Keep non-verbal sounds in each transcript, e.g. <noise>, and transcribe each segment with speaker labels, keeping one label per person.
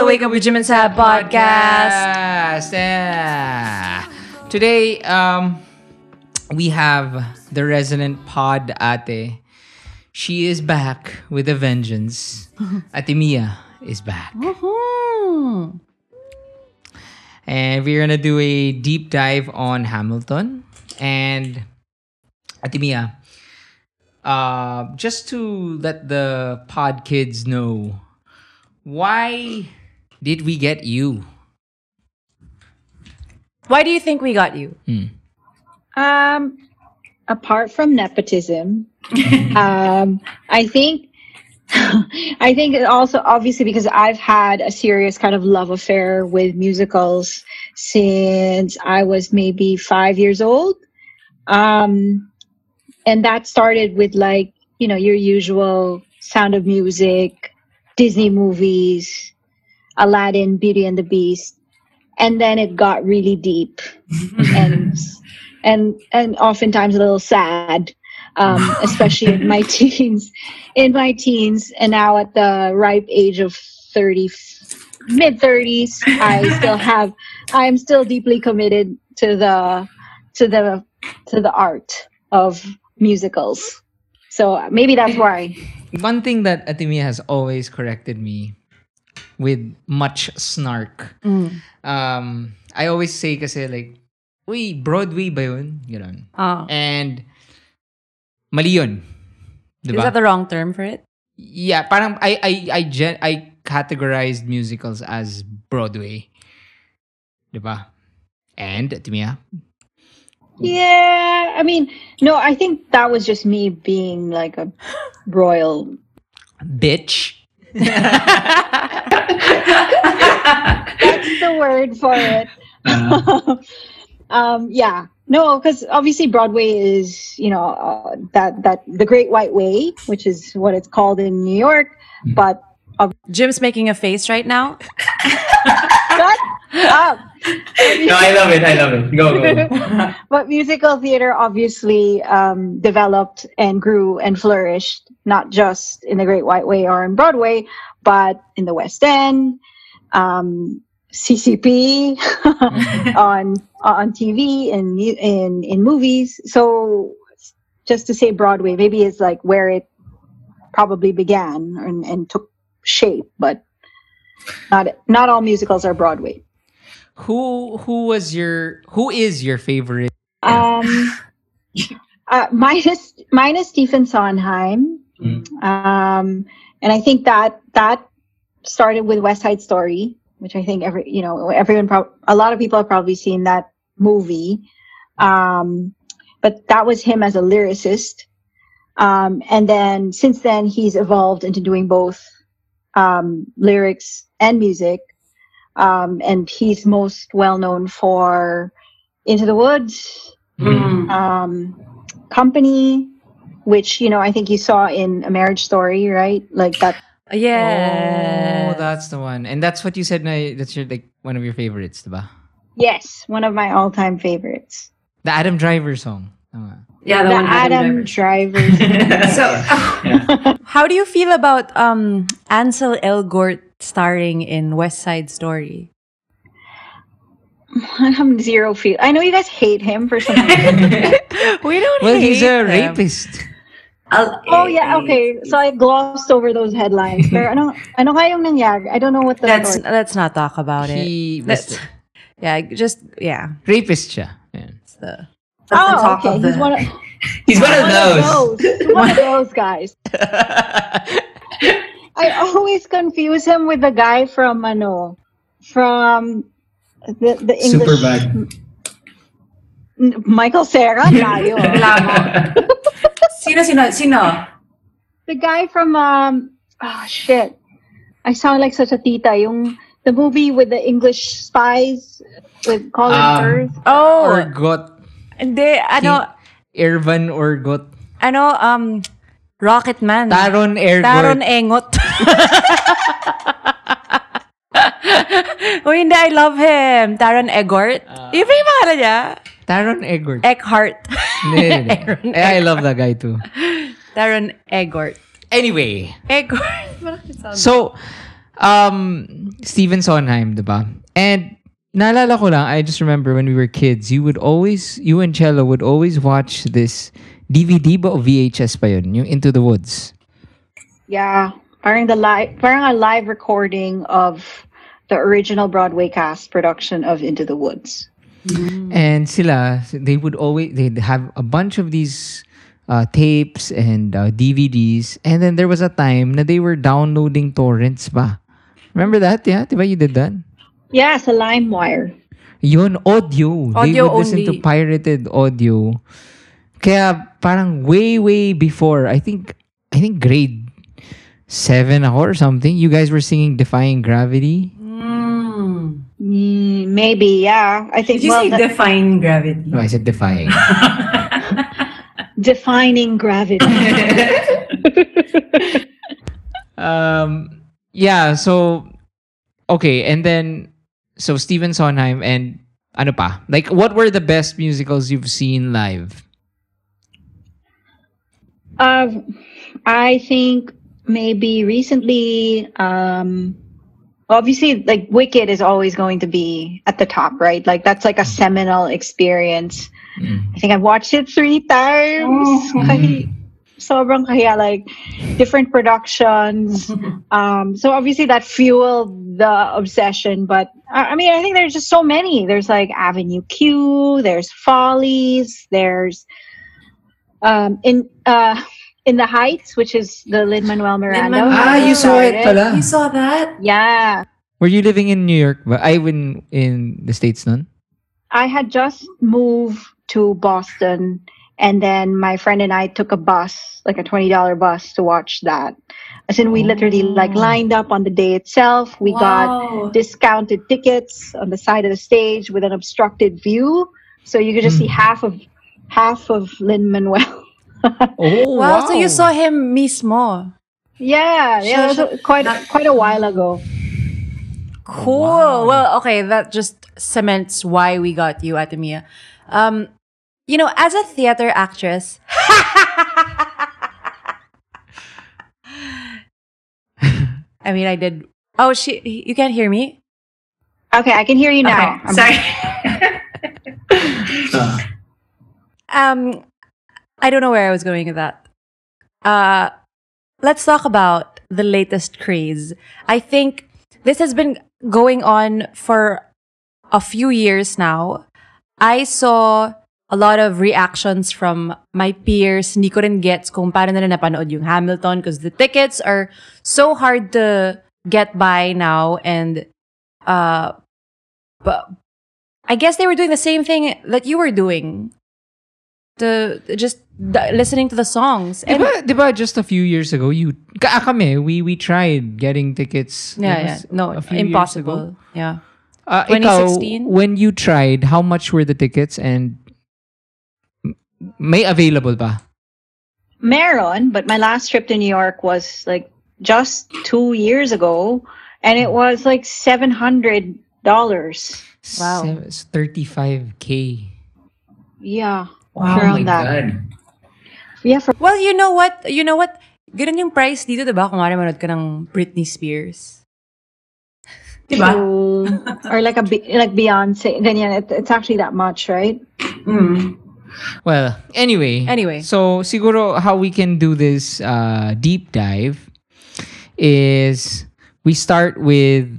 Speaker 1: The Wake Up with Jim and Sab podcast.
Speaker 2: Podcast. Yeah. Today, um, we have the resident pod ate. She is back with a vengeance. <laughs> Ate Mia is back. And we're gonna do a deep dive on Hamilton. And Ate Mia, uh, just to let the pod kids know, why did we get you?
Speaker 1: Why do you think we got you?
Speaker 3: Um, apart from nepotism, <laughs> um, I think <laughs> I think also obviously because I've had a serious kind of love affair with musicals since I was maybe five years old. Um, and that started with like, you know, your usual sound of music, Disney movies, Aladdin, Beauty and the Beast. And then it got really deep and <laughs> and and oftentimes a little sad, um, <laughs> especially in my teens. In my teens, and now at the ripe age of thirty, mid thirties, I still <laughs> have. I am still deeply committed to the to the to the art of musicals. So maybe that's why.
Speaker 2: One thing that Ate Mia has always corrected me with much snark. Um, I always say kasi like, Uy, Broadway ba yun? Ganon.
Speaker 1: Oh.
Speaker 2: And mali yun.
Speaker 1: Is that the wrong term for it?
Speaker 2: yeah, parang I I I gen- I categorized musicals as Broadway. Diba? And Ate Mia,
Speaker 3: Yeah, I mean, no, I think that was just me being like a <laughs> royal
Speaker 2: bitch.
Speaker 3: That's the word for it. <laughs> um, yeah, no, because obviously Broadway is, you know, uh, that that the Great White Way, which is what it's called in New York. But
Speaker 1: Jim's making a face right now. <laughs>
Speaker 3: up.
Speaker 4: No, I love it. I love it. Go, go. <laughs>
Speaker 3: but musical theater obviously um, developed and grew and flourished not just in the Great White Way or in Broadway, but in the West End, um, CCP, <laughs> on on TV and mu- in in movies. So just to say Broadway, maybe it's like where it probably began and, and took shape, but not not all musicals are Broadway.
Speaker 2: Who who was your who is your favorite?
Speaker 3: Um, <laughs> uh, mine is mine is Stephen Sondheim,
Speaker 4: Mm.
Speaker 3: um, and I think that that started with West Side Story, which I think every you know everyone prob- a lot of people have probably seen that movie, um, but that was him as a lyricist, um, and then since then he's evolved into doing both um, lyrics and music, um, and he's most well known for Into the Woods um, company, which you know I think you saw in A Marriage Story, right? Like that.
Speaker 1: Yeah.
Speaker 2: Oh, that's the one. And that's what you said na that's your like one of your favorites, diba?
Speaker 3: Yes, one of my all-time favorites.
Speaker 2: The Adam Driver song. Tama.
Speaker 5: Yeah,
Speaker 3: The
Speaker 5: one had
Speaker 3: Adam
Speaker 5: Driver.
Speaker 3: Driver. <laughs>
Speaker 5: So, <laughs> <laughs>
Speaker 1: How do you feel about um Ansel Elgort starring in West Side Story? <laughs>
Speaker 3: I have zero feel. I know you guys hate him for some reason. <laughs>
Speaker 1: We don't
Speaker 2: Well, he's a
Speaker 1: him.
Speaker 2: rapist.
Speaker 5: I'll,
Speaker 3: oh yeah, okay. So I glossed over those headlines. Pero ano, ano kayong nangyari? I don't know what the
Speaker 1: Let's
Speaker 3: story-
Speaker 1: let's not talk about
Speaker 2: He
Speaker 1: it. Let's, yeah, just yeah.
Speaker 2: rapist siya. Yan.
Speaker 1: It's the- oh,
Speaker 5: that's the
Speaker 3: Oh,
Speaker 5: talk
Speaker 3: okay.
Speaker 5: of
Speaker 3: He's one of,
Speaker 4: He's one
Speaker 3: one
Speaker 4: those.
Speaker 3: of those. He's one of those guys. <laughs> I always confuse him with the guy from ano, from the the English.
Speaker 4: Super bad.
Speaker 3: N- Michael Cera, layo.
Speaker 5: Lamo. <laughs> Sino, sino, sino?
Speaker 3: the guy from um, oh shit, I sound like such a tita. Yung the movie with the English spies with Colin
Speaker 4: Um,
Speaker 3: Firth.
Speaker 1: Oh,
Speaker 2: Orgot.
Speaker 1: hindi ano
Speaker 2: Irvan Orgot.
Speaker 1: ano um Rocket Man.
Speaker 2: Taron Ergot.
Speaker 1: Taron Engot. <laughs> Uy, hindi, I love him. Taron Egort. Yun ba yung pangalan niya?
Speaker 2: Taron Egort.
Speaker 1: Eckhart.
Speaker 2: Hindi, hindi. <laughs> Eh, I love that guy too.
Speaker 1: Taron Egort.
Speaker 2: Anyway,
Speaker 1: Egort. <laughs> Parang it sounds-
Speaker 2: so um, Stephen Sondheim, diba? And naalala ko lang, I just remember when we were kids, you would always, you and Cello would always watch this DVD ba o VHS pa yun? Yung Into the Woods.
Speaker 3: Yeah, parang the live, parang a live recording of the original Broadway cast production of Into the Woods.
Speaker 2: And sila, they would always, they'd have a bunch of these uh, tapes and uh, DVDs. And then there was a time na they were downloading torrents ba? Remember that? Yeah? Diba you did that?
Speaker 3: Yeah, it's a LimeWire.
Speaker 2: Yun, audio. they
Speaker 1: Audio
Speaker 2: would listen to
Speaker 1: only.
Speaker 2: pirated audio. Kaya parang way, way before, I think, I think grade seven ako or something, you guys were singing Defying Gravity.
Speaker 5: Mm.
Speaker 3: Mm, maybe, yeah. I think
Speaker 5: Did you
Speaker 3: well,
Speaker 5: say
Speaker 3: the-
Speaker 5: define gravity?
Speaker 2: No, I said Defying. <laughs>
Speaker 3: defining gravity. <laughs>
Speaker 2: um, yeah, so, okay, and then, so Stephen Sondheim and ano pa? Like, what were the best musicals you've seen live?
Speaker 3: Um, I think maybe recently, um, obviously, like Wicked is always going to be at the top, right? Like that's like a seminal experience.
Speaker 2: Mm.
Speaker 3: I think I've watched it three times.
Speaker 5: Oh. <laughs>
Speaker 3: Kahi- sobrang kaya like different productions. <laughs> Um, so obviously that fueled the obsession. But I I mean, I think there's just so many. There's like Avenue Q. There's Follies. There's um, in uh, in the Heights, which is the Lin Manuel Miranda.
Speaker 5: Lin-Manuel.
Speaker 4: Ah, you saw it
Speaker 3: started.
Speaker 4: pala.
Speaker 5: You saw that?
Speaker 3: Yeah,
Speaker 2: Were you living in New York ba? I in, in the States nun?
Speaker 3: I had just moved to Boston, and then my friend and I took a bus, like a twenty dollar bus, to watch that. As in, we literally like
Speaker 2: Oh.
Speaker 3: lined up on the day itself. We got discounted tickets on the side of the stage with an obstructed view, so you could just see
Speaker 2: Hmm.
Speaker 3: half of half of Lin Manuel. <laughs>
Speaker 2: Oh,
Speaker 1: Wow, so you saw him mismo.
Speaker 3: yeah, yeah,
Speaker 5: Sure,
Speaker 3: that was quite quite a while ago.
Speaker 1: Cool.
Speaker 2: Wow.
Speaker 1: Well, okay, that just cements why we got you, Ate Mia. Um, you know, as a theater actress, <laughs> I mean, I did. Oh, she. You can't hear me.
Speaker 3: Okay, I can hear you now.
Speaker 5: Okay, sorry. <laughs>
Speaker 1: Um, I don't know where I was going with that. Uh, let's talk about the latest craze. I think this has been going on for a few years now. I saw a lot of reactions from my peers. Hindi ko rin gets kung paano nila napanood yung Hamilton because the tickets are so hard to get by now and uh but I guess they were doing the same thing that you were doing. To just d- listening to the songs. And
Speaker 2: Diba, diba just a few years ago, you, ka kami, we, we tried getting tickets.
Speaker 1: yeah,
Speaker 2: It
Speaker 1: yeah. No,
Speaker 2: a few years ago.
Speaker 1: impossible. Yeah.
Speaker 2: Uh, ikaw,
Speaker 1: 2016?
Speaker 2: when you tried, how much were the tickets and m- may available ba?
Speaker 3: Meron, but my last trip to New York was like just two years ago, and it was like seven hundred dollars.
Speaker 1: Wow.
Speaker 2: Seven- it's 35k.
Speaker 3: Yeah,
Speaker 5: Wow,
Speaker 3: around
Speaker 4: my
Speaker 3: that.
Speaker 4: God.
Speaker 3: Yeah, for
Speaker 1: Well, you know what? You know what? Ganun yung price dito, diba? Kung nga manood ka ng Britney Spears.
Speaker 5: Diba?
Speaker 3: two or like a like Beyonce. Ganyan, it, it's actually that much, right?
Speaker 5: Mm.
Speaker 2: Well, anyway.
Speaker 1: Anyway.
Speaker 2: So, siguro how we can do this uh, deep dive is we start with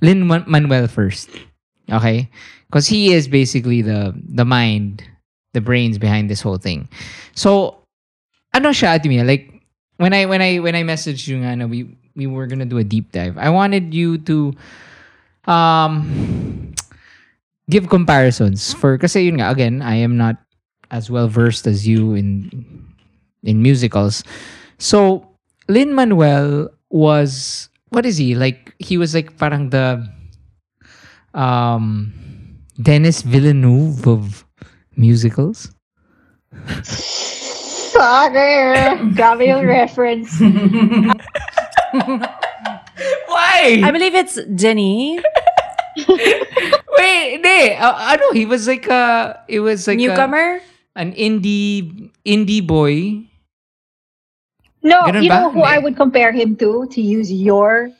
Speaker 2: Lin Manuel first. Okay? Because he is basically the the mind, the brains behind this whole thing. So, ano siya, Ate Mia? Like, when I when I when I messaged you nga na we we were gonna do a deep dive, I wanted you to um give comparisons for kasi yun nga again I am not as well versed as you in in musicals. So Lin Manuel was what is he like? He was like parang the um Denis Villeneuve of musicals.
Speaker 3: Sorry, me a <laughs> reference.
Speaker 2: Why?
Speaker 1: I believe it's Denny. <laughs>
Speaker 2: Wait, hindi. Uh, know he was like a it was like a-
Speaker 1: Newcomer.
Speaker 2: an indie indie boy.
Speaker 3: No,
Speaker 2: Ganun
Speaker 3: you
Speaker 2: ba?
Speaker 3: know who
Speaker 2: Hindi.
Speaker 3: I would compare him to to use your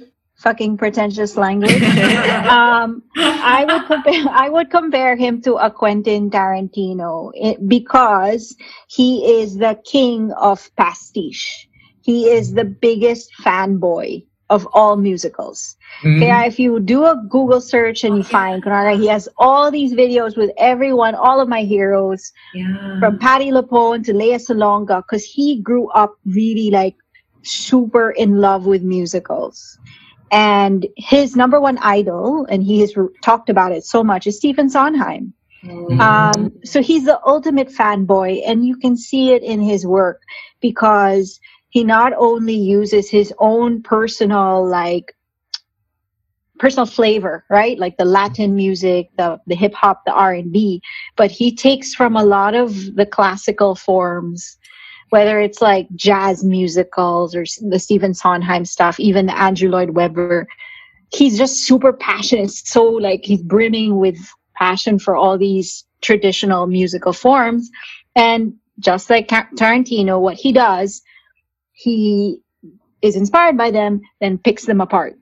Speaker 3: fucking pretentious language. <laughs> um, I would compare <laughs> I would compare him to a Quentin Tarantino because he is the king of pastiche. He is the biggest fanboy of all musicals.
Speaker 4: Mhm.
Speaker 3: Kaya if you do a Google search and you find kunwari, he has all these videos with everyone, all of my heroes,
Speaker 5: Yeah.
Speaker 3: from Patti LuPone to Lea Salonga, because he grew up really like super in love with musicals. And his number one idol, and he has r- talked about it so much, is Stephen Sondheim. Um, so he's the ultimate fanboy, and you can see it in his work because he not only uses his own personal like personal flavor, right? Like the Latin music, the the hip hop, the R and B, but he takes from a lot of the classical forms, whether it's like jazz musicals or the Stephen Sondheim stuff, even the Andrew Lloyd Webber. He's just super passionate. So like he's brimming with passion for all these traditional musical forms. And just like Tarantino, what he does, he is inspired by them, then picks them apart.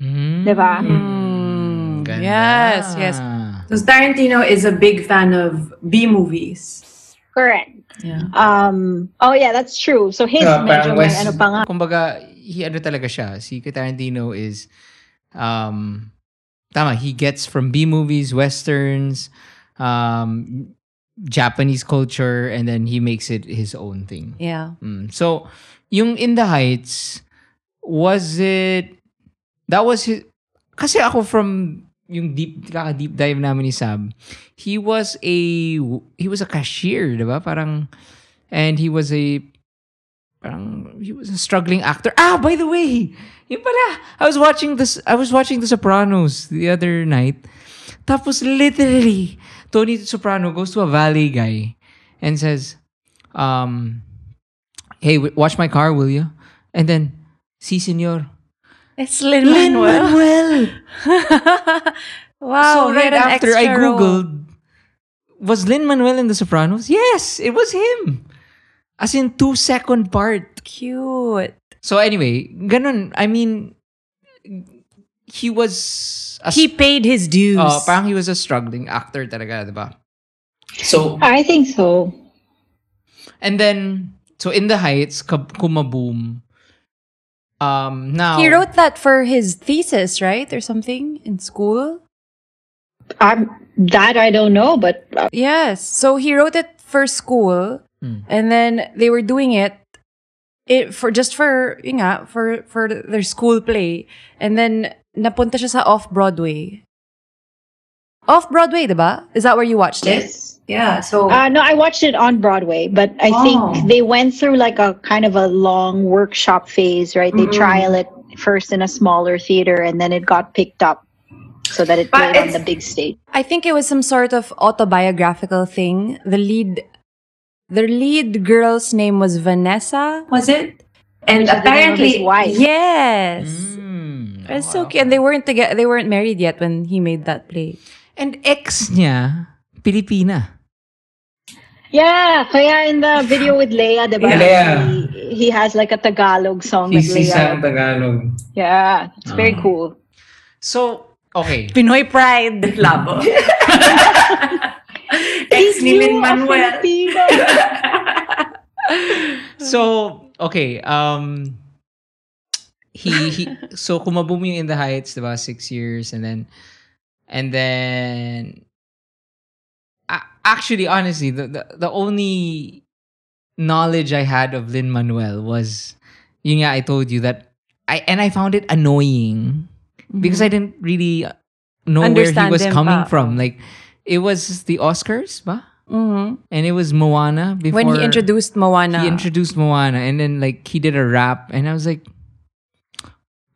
Speaker 2: Mm.
Speaker 3: Diba?
Speaker 1: Mm,
Speaker 2: Ganda.
Speaker 1: yes, yes.
Speaker 5: So Tarantino is a big fan of B movies.
Speaker 3: Correct.
Speaker 1: Yeah.
Speaker 3: Um, oh yeah, that's true. So his
Speaker 4: Yeah,
Speaker 3: medyo
Speaker 4: parang
Speaker 3: may ano pa nga.
Speaker 2: Kumbaga, he ano talaga siya. Si Tarantino is, um, tama, he gets from B movies, westerns, um, Japanese culture, and then he makes it his own thing.
Speaker 1: Yeah.
Speaker 2: Mm. So, yung In the Heights, was it, that was his, kasi ako from yung deep, kaka-deep dive namin ni Sam, he was a, he was a cashier, di ba? Parang, and he was a, parang, he was a struggling actor. Ah, by the way, yun pala, I was watching this, I was watching The Sopranos the other night. Tapos literally, Tony Soprano goes to a valet guy and says, um, hey, watch my car, will you? And then, si senor.
Speaker 1: It's Lin Manuel. <laughs> wow.
Speaker 2: so
Speaker 1: he
Speaker 2: right
Speaker 1: an
Speaker 2: after I
Speaker 1: extra role.
Speaker 2: googled, was Lin Manuel in The Sopranos? Yes, it was him. As in two second part.
Speaker 1: Cute.
Speaker 2: So anyway, ganun. I mean, he was a
Speaker 1: He paid his dues.
Speaker 2: uh, parang he was a struggling actor talaga, diba?
Speaker 4: So,
Speaker 3: I think so.
Speaker 2: And then, so in the Heights, kab- kumaboom. Um, now,
Speaker 1: he wrote that for his thesis, right? Or something in school.
Speaker 3: I'm that I don't know, but uh,
Speaker 1: Yes. So he wrote it for school,
Speaker 2: Hmm.
Speaker 1: and then they were doing it, it for just for yun nga, for for their school play, and then napunta siya sa off Broadway. Off Broadway, diba? Is that where you watched it?
Speaker 5: Yes. Yeah. So
Speaker 3: uh, no, I watched it on Broadway. But I
Speaker 5: Oh.
Speaker 3: think they went through like a kind of a long workshop phase, right? They
Speaker 5: Mhm.
Speaker 3: trial it first in a smaller theater, and then it got picked up so that it
Speaker 5: But
Speaker 3: played on the big stage.
Speaker 1: I think it was some sort of autobiographical thing. The lead, the lead girl's name was Vanessa.
Speaker 5: was it? And
Speaker 3: Which is the name of
Speaker 5: apparently,
Speaker 3: his wife.
Speaker 1: Yes.
Speaker 2: Mm,
Speaker 1: It's
Speaker 2: wow.
Speaker 1: so cute. And they weren't together. They weren't married yet when he made that play.
Speaker 2: And ex niya, Pilipina.
Speaker 3: Yeah, kaya in the video with Lea, diba?
Speaker 4: Yeah, Lea.
Speaker 3: He, he has like a Tagalog song with
Speaker 4: he's
Speaker 3: Lea.
Speaker 4: isang Tagalog.
Speaker 3: Yeah, it's very
Speaker 4: Ah.
Speaker 3: cool.
Speaker 2: So, okay.
Speaker 1: Pinoy pride.
Speaker 5: Labo. <laughs> Ex ni Lin Manuel. <laughs>
Speaker 2: So, okay. Um, he, he, so kumaboom yung In the Heights, diba? Six years. And then, and then, a- actually, honestly, the, the, the only knowledge I had of Lin Manuel was, yun nga, I told you that, I, and I found it annoying because I didn't really know where he was coming
Speaker 1: pa.
Speaker 2: from. Like, it was the Oscars, ba?
Speaker 1: Mhm.
Speaker 2: And it was Moana before
Speaker 1: When he introduced Moana.
Speaker 2: he introduced Moana and then like he did a rap and I was like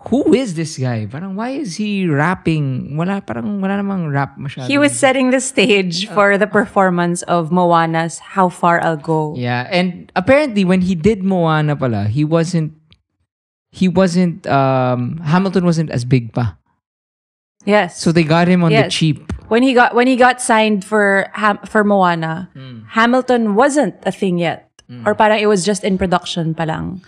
Speaker 2: who is this guy? Parang why is he rapping? Wala parang wala namang rap masyado.
Speaker 1: He was setting the stage for the performance of Moana's How Far I'll Go.
Speaker 2: Yeah, and apparently when he did Moana pala, he wasn't he wasn't um Hamilton wasn't as big pa.
Speaker 1: Yes.
Speaker 2: So they got him on the cheap.
Speaker 1: when he got when he got signed for Ham, for Moana,
Speaker 2: Hmm.
Speaker 1: Hamilton wasn't a thing yet. Or parang it was just in production pa lang.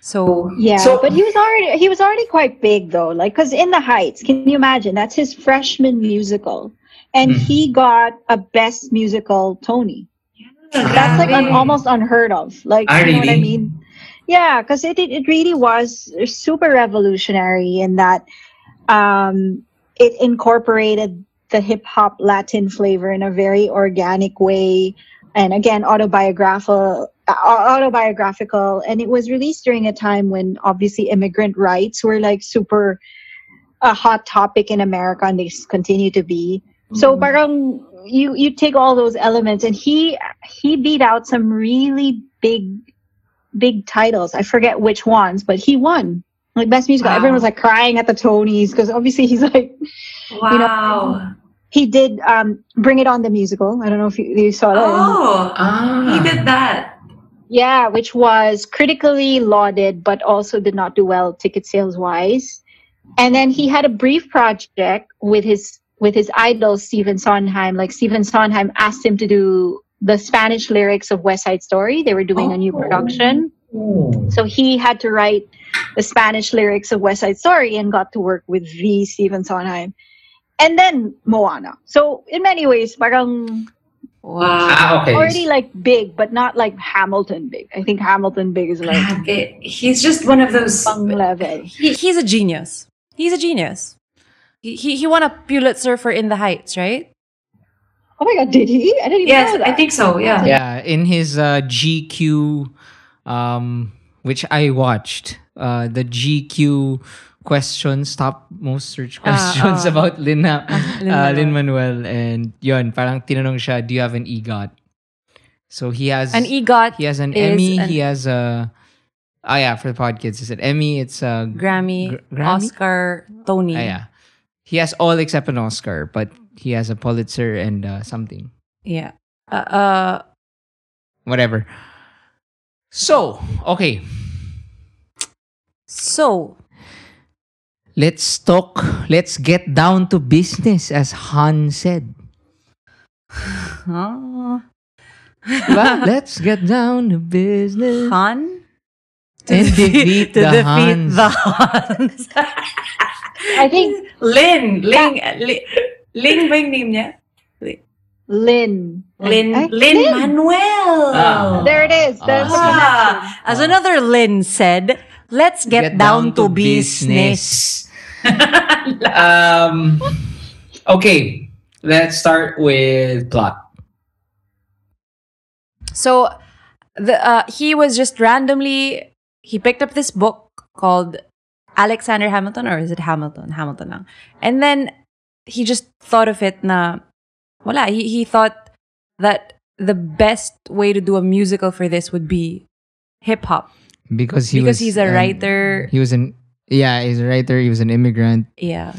Speaker 1: So
Speaker 3: Yeah,
Speaker 4: So-
Speaker 3: but he was already he was already quite big though. Like, cause in the Heights, can you imagine? That's his freshman musical, and
Speaker 4: Mhm.
Speaker 3: he got a Best Musical Tony. That's like un- almost unheard of. Like,
Speaker 4: Ah,
Speaker 3: you know what I mean? Yeah, because it, it it really was super revolutionary in that um, it incorporated the hip hop Latin flavor in a very organic way, and again autobiographical. Autobiographical and it was released during a time when obviously immigrant rights were like super a hot topic in america and they continue to be so
Speaker 5: Mhm.
Speaker 3: parang you you take all those elements and he he beat out some really big big titles i forget which ones but he won like best musical
Speaker 5: Wow.
Speaker 3: everyone was like crying at the tonys because obviously he's like
Speaker 5: Wow.
Speaker 3: He did um bring it on the musical i don't know if you, you saw that
Speaker 5: oh,
Speaker 4: Ah.
Speaker 5: he did that.
Speaker 3: Yeah, which was critically lauded, but also did not do well ticket sales wise. And then he had a brief project with his with his idol Stephen Sondheim. Like Stephen Sondheim asked him to do the Spanish lyrics of West Side Story. They were doing a new
Speaker 4: Oh.
Speaker 3: production,
Speaker 4: Oh.
Speaker 3: so he had to write the Spanish lyrics of West Side Story and got to work with the Stephen Sondheim. And then Moana. So in many ways, parang
Speaker 5: Wow.
Speaker 4: Ah, okay.
Speaker 3: already like big, but not like Hamilton big. I think Hamilton big is like
Speaker 5: Grabe. He's just one of those.
Speaker 3: level.
Speaker 1: he, he's a genius. He's a genius. He, he he won a Pulitzer for In the Heights, right?
Speaker 3: Oh my god, did he? I didn't even
Speaker 5: Yes,
Speaker 3: know that.
Speaker 5: I think so. Yeah.
Speaker 2: Yeah, in his uh, GQ, um, which I watched, uh, the GQ questions, top most search
Speaker 1: Ah,
Speaker 2: questions
Speaker 1: ah. <laughs>
Speaker 2: about Lin, uh,
Speaker 1: Lin-Manuel.
Speaker 2: Lin Manuel, and yun, parang tinanong siya, do you have an EGOT? So he has
Speaker 1: An EGOT,
Speaker 2: he has an Emmy,
Speaker 1: an-
Speaker 2: he has a oh yeah for the podkids, it's an Emmy, it's a
Speaker 1: Grammy,
Speaker 2: Gr- Grammy?
Speaker 1: Oscar, Tony.
Speaker 2: ah, yeah. He has all except an Oscar, but he has a Pulitzer and uh, something.
Speaker 1: Yeah. Uh, uh,
Speaker 2: Whatever. So, okay.
Speaker 1: so
Speaker 2: Let's talk. Let's get down to business, as Han said. <sighs>
Speaker 1: huh?
Speaker 2: Diba? Let's get down to business.
Speaker 1: Han?
Speaker 2: And defeat
Speaker 1: to
Speaker 2: the
Speaker 1: defeat
Speaker 2: Hans.
Speaker 1: the Hans.
Speaker 3: I think
Speaker 5: Lin. Ling. Li- Ling ba yung name niya?
Speaker 3: Lynn.
Speaker 5: Lin.
Speaker 3: Ay,
Speaker 5: Lin Manuel.
Speaker 4: Ah.
Speaker 3: There it is. There's the
Speaker 2: Ah.
Speaker 1: As another Lin said, let's get, down, to business. <laughs>
Speaker 4: Um. Okay. Let's start with plot.
Speaker 1: So the uh, he was just randomly he picked up this book called Alexander Hamilton or is it Hamilton? Hamilton lang. And then he just thought of it na wala he he thought that the best way to do a musical for this would be hip hop
Speaker 2: Because he
Speaker 1: because
Speaker 2: was,
Speaker 1: he's a
Speaker 2: um,
Speaker 1: writer.
Speaker 2: He was an yeah, he's a writer. He was an immigrant.
Speaker 1: Yeah.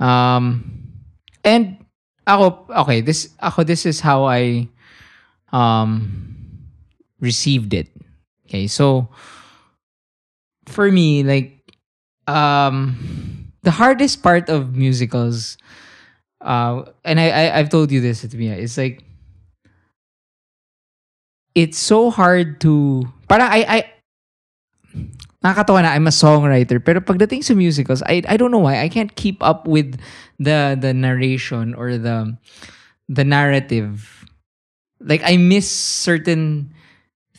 Speaker 2: Um, and ako okay. This ako this is how I um received it. Okay, so for me, like um the hardest part of musicals, uh, and I, I I've told you this at me, it's like it's so hard to parang I I nakakatawa na I'm a songwriter pero pagdating sa musicals I I don't know why I can't keep up with the the narration or the the narrative like I miss certain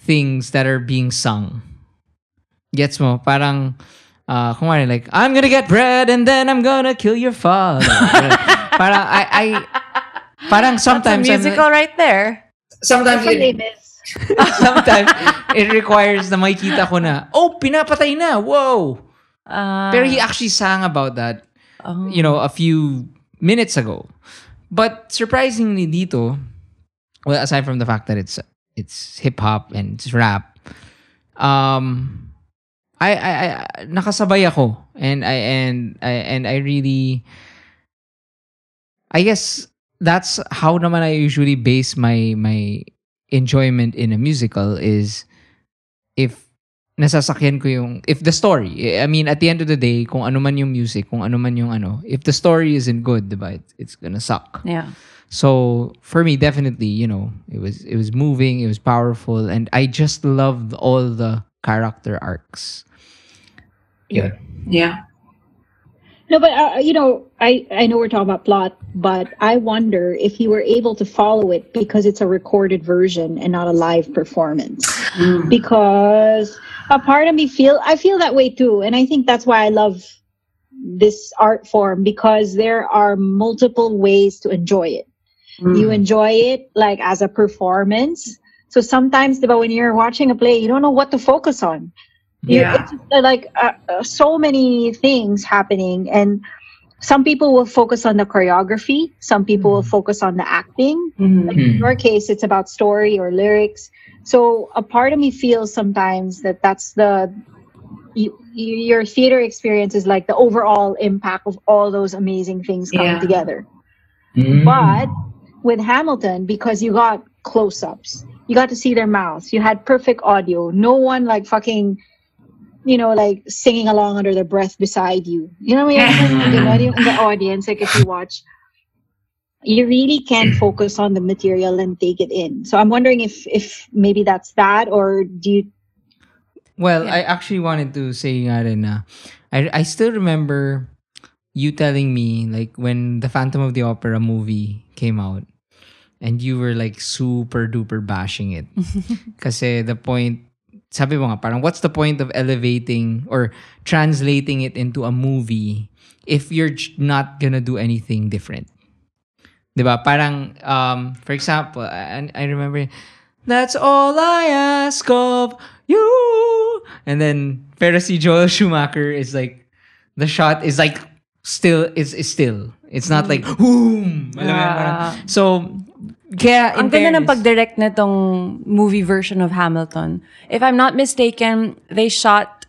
Speaker 2: things that are being sung gets mo parang uh kung ano, like I'm gonna get bread and then I'm gonna kill your father parang I I parang sometimes
Speaker 1: That's a
Speaker 2: I'm like-
Speaker 1: musical right there.
Speaker 4: Sometimes it,
Speaker 3: they miss. <laughs>
Speaker 2: sometimes it requires na makikita ko na, oh, pinapatay na, whoa.
Speaker 1: Uh,
Speaker 2: Pero he actually sang about that,
Speaker 1: oh.
Speaker 2: you know, a few minutes ago. But surprisingly dito, well, aside from the fact that it's it's hip hop and it's rap, um, I, I, I nakasabay ako and I and I and I really, I guess that's how naman I usually base my my enjoyment in a musical is if nasasakyan ko yung if the story eh, I mean at the end of the day kung ano man yung music kung ano man yung ano if the story isn't good diba it, it's gonna suck
Speaker 1: Yeah.
Speaker 2: so for me definitely you know it was it was moving it was powerful and I just loved all the character arcs.
Speaker 4: Yeah.
Speaker 5: Yeah.
Speaker 3: No, but uh, you know, I I know we're talking about plot, but I wonder if you were able to follow it because it's a recorded version and not a live performance.
Speaker 5: Mm.
Speaker 3: Because a part of me feel I feel that way too, and I think that's why I love this art form because there are multiple ways to enjoy it.
Speaker 5: Mm.
Speaker 3: You enjoy it like as a performance. So sometimes, when you're watching a play, you don't know what to focus on. You-
Speaker 5: Yeah.
Speaker 3: it's like uh, uh, so many things happening and some people will focus on the choreography some people will focus on the acting
Speaker 5: Mm.
Speaker 3: like in your case it's about story or lyrics so a part of me feels sometimes that that's the you, you, your theater experience is like the overall impact of all those amazing things coming
Speaker 5: Yeah.
Speaker 3: together
Speaker 4: Mm.
Speaker 3: but with Hamilton, because you got close ups, you got to see their mouths, you had perfect audio, no one like fucking, you know, like singing along under their breath beside you. You know what I mean? <laughs> You in the audience, like if you watch, you really can focus on the material and take it in. So I'm wondering if if maybe that's that, or do you?
Speaker 2: Well,
Speaker 1: Yeah.
Speaker 2: I actually wanted to say nga rin na, I, I still remember you telling me like when the Phantom of the Opera movie came out and you were like super duper bashing it. <laughs> because the point, sabi mo nga, parang what's the point of elevating or translating it into a movie if you're not gonna do anything different? Diba? Parang, um, for example, I, I remember, that's all I ask of you. And then, pero si Joel Schumacher is like, the shot is like, still, is, is still. It's not like, boom! Alam mo yun, parang-
Speaker 1: Ah.
Speaker 2: So, kaya
Speaker 1: Ang ganda ng pag-direct nitong movie version of Hamilton. If I'm not mistaken, they shot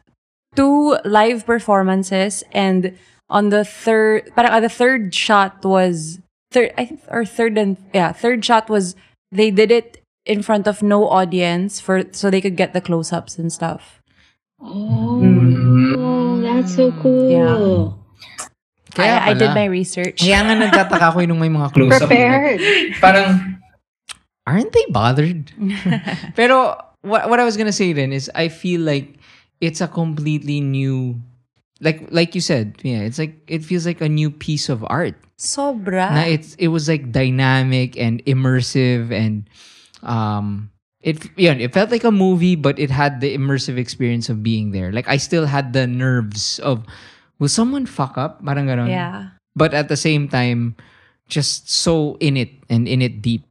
Speaker 1: two live performances and on the third, parang uh, the third shot was third, I think, or third and yeah, third shot was they did it in front of no audience for so they could get the close-ups and stuff.
Speaker 3: Oh,
Speaker 4: Mm.
Speaker 3: that's so cool.
Speaker 1: Yeah.
Speaker 2: Kaya
Speaker 1: I, I did my research.
Speaker 2: Kaya nga nagtataka ko yung may mga close-up.
Speaker 3: Prepared.
Speaker 4: Parang,
Speaker 2: aren't they bothered? <laughs> Pero what what I was gonna say then is I feel like it's a completely new like like you said, yeah, it's like it feels like a new piece of art.
Speaker 1: Sobra.
Speaker 2: Na it's it was like dynamic and immersive and um it yeah, it felt like a movie but it had the immersive experience of being there. Like I still had the nerves of will someone fuck up? Parang ganon.
Speaker 1: Yeah.
Speaker 2: But at the same time just so in it and in it deep.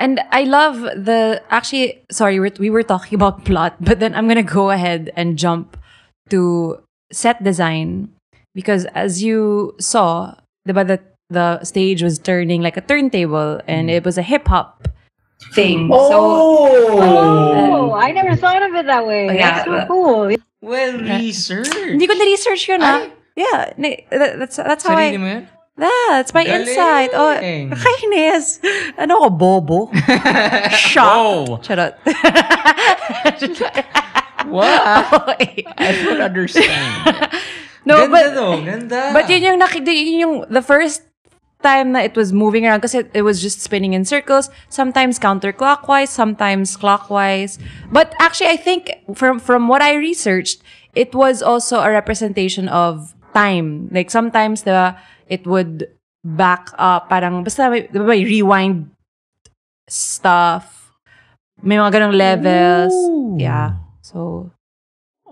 Speaker 1: And I love the actually sorry we're, were talking about <laughs> plot but then I'm going to go ahead and jump to set design because as you saw diba the the stage was turning like a turntable and it was a hip hop
Speaker 5: Thing.
Speaker 4: oh!
Speaker 3: Oh, I never thought of it that way.
Speaker 5: Oh, yeah.
Speaker 3: That's so cool.
Speaker 2: Well researched.
Speaker 1: Hindi ko na-research yun ah. Yeah, that- that's that's how I
Speaker 2: mo yun?
Speaker 1: Yeah, that's my
Speaker 2: Galing.
Speaker 1: insight. Oh, kainis. Ano ko, bobo? <laughs> Shock.
Speaker 2: Oh,
Speaker 1: Charot. <laughs>
Speaker 2: what?
Speaker 1: Okay. <laughs>
Speaker 2: I don't understand.
Speaker 1: No,
Speaker 2: ganda
Speaker 1: but
Speaker 2: though, ganda.
Speaker 1: But yun yung nakita, yun yung the first time na it was moving around kasi it was just spinning in circles, sometimes counterclockwise, sometimes clockwise. But actually, I think from from what I researched, it was also a representation of time. Like sometimes the it would back up, parang basta may, di may rewind stuff. May mga ganong levels.
Speaker 2: Ooh.
Speaker 1: Yeah. So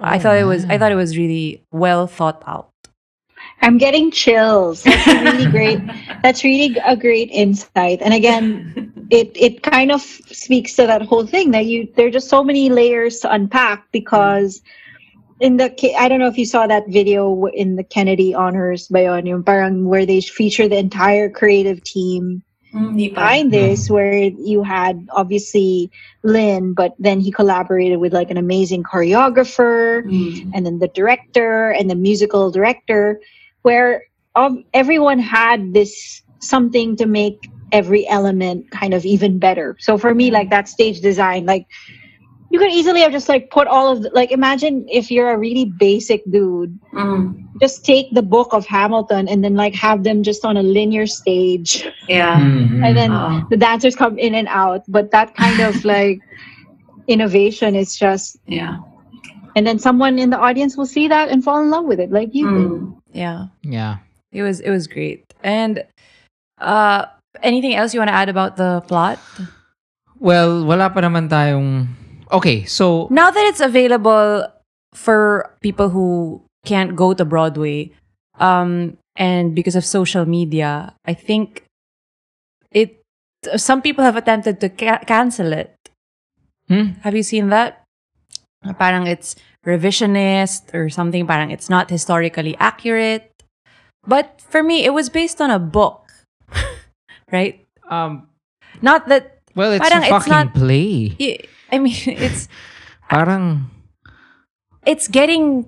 Speaker 1: I thought it was I thought it was really well thought out.
Speaker 3: I'm getting chills. That's really great. <laughs> That's really a great insight. And again, it it kind of speaks to that whole thing that you there are just so many layers to unpack because in the I don't know if you saw that video in the Kennedy honors by yun, yung parang where they feature the entire creative team
Speaker 5: Hindi pa.
Speaker 3: behind this where you had obviously Lin but then he collaborated with like an amazing choreographer
Speaker 5: Mm.
Speaker 3: and then the director and the musical director where um, everyone had this something to make every element kind of even better so for me like that stage design like you could easily have just like put all of the, like imagine if you're a really basic dude
Speaker 5: Mm.
Speaker 3: just take the book of hamilton and then like have them just on a linear stage
Speaker 5: Yeah.
Speaker 4: Mhm.
Speaker 3: and then
Speaker 5: Oo.
Speaker 3: the dancers come in and out but that kind of <laughs> like innovation is just
Speaker 5: Yeah.
Speaker 3: and then someone in the audience will see that and fall in love with it, like you.
Speaker 5: Mm.
Speaker 1: Yeah.
Speaker 2: Yeah.
Speaker 1: It was it was great. And uh anything else you want to add about the plot?
Speaker 2: Well, wala pa naman tayong... Okay, so...
Speaker 1: Now that it's available for people who can't go to Broadway, um, and because of social media, I think it. Some people have attempted to ca- cancel it.
Speaker 2: Hmm?
Speaker 1: Have you seen that? Parang it's revisionist or something. Parang it's not historically accurate. But for me, it was based on a book, <laughs> right?
Speaker 2: Um,
Speaker 1: Not that.
Speaker 2: well, it's a
Speaker 1: it's
Speaker 2: fucking
Speaker 1: not-
Speaker 2: play.
Speaker 1: I mean, <laughs> it's
Speaker 2: Parang...
Speaker 1: it's getting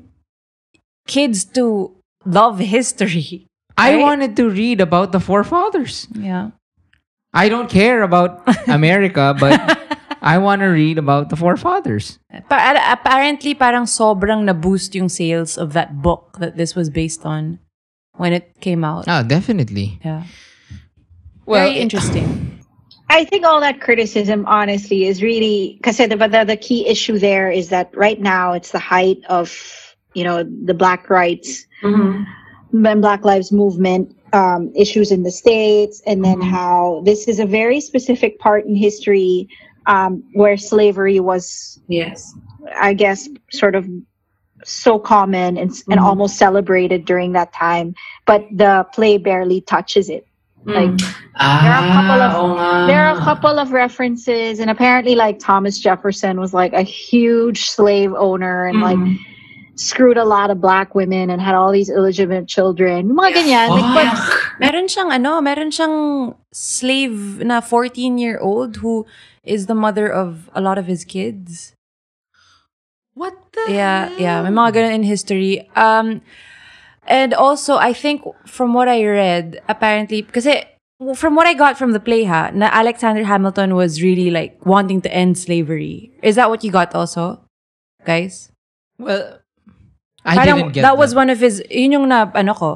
Speaker 1: kids to love history.
Speaker 2: I wanted to read about the forefathers.
Speaker 1: Yeah.
Speaker 2: I don't care about <laughs> America, but <laughs> I want to read about the forefathers.
Speaker 1: Pa- apparently, parang sobrang na-boost yung sales of that book that this was based on when it came out.
Speaker 2: Oh, definitely.
Speaker 1: Yeah.
Speaker 2: Well,
Speaker 1: Very interesting.
Speaker 3: I think all that criticism, honestly, is really because the, the the key issue there is that right now it's the height of you know the Black rights
Speaker 5: Mhm.
Speaker 3: and Black Lives Movement um, issues in the states, and then
Speaker 5: Mhm.
Speaker 3: how this is a very specific part in history um, where slavery was,
Speaker 5: Yes.
Speaker 3: I guess, sort of so common and, and
Speaker 5: Mhm.
Speaker 3: almost celebrated during that time, but the play barely touches it. Like,
Speaker 5: Mm.
Speaker 3: there are a couple of-
Speaker 5: Ah, oo nga.
Speaker 3: there are a couple of references and apparently like thomas jefferson was like a huge slave owner and like
Speaker 5: Mm.
Speaker 3: screwed a lot of black women and had all these illegitimate children mga ganyan like, but
Speaker 5: Fuck.
Speaker 1: Meron siyang ano, meron siyang slave na 14-year-old who is the mother of a lot of his kids.
Speaker 2: what the
Speaker 1: Yeah,
Speaker 2: hell?
Speaker 1: yeah. May mga ganun in history. Um, and also, I think from what I read, apparently, kasi from what I got from the play ha, na Alexander Hamilton was really like wanting to end slavery. Is that what you got also, guys?
Speaker 2: Well, I
Speaker 1: Parang
Speaker 2: didn't get
Speaker 1: that that. was one of his, yun yung na, ano ko,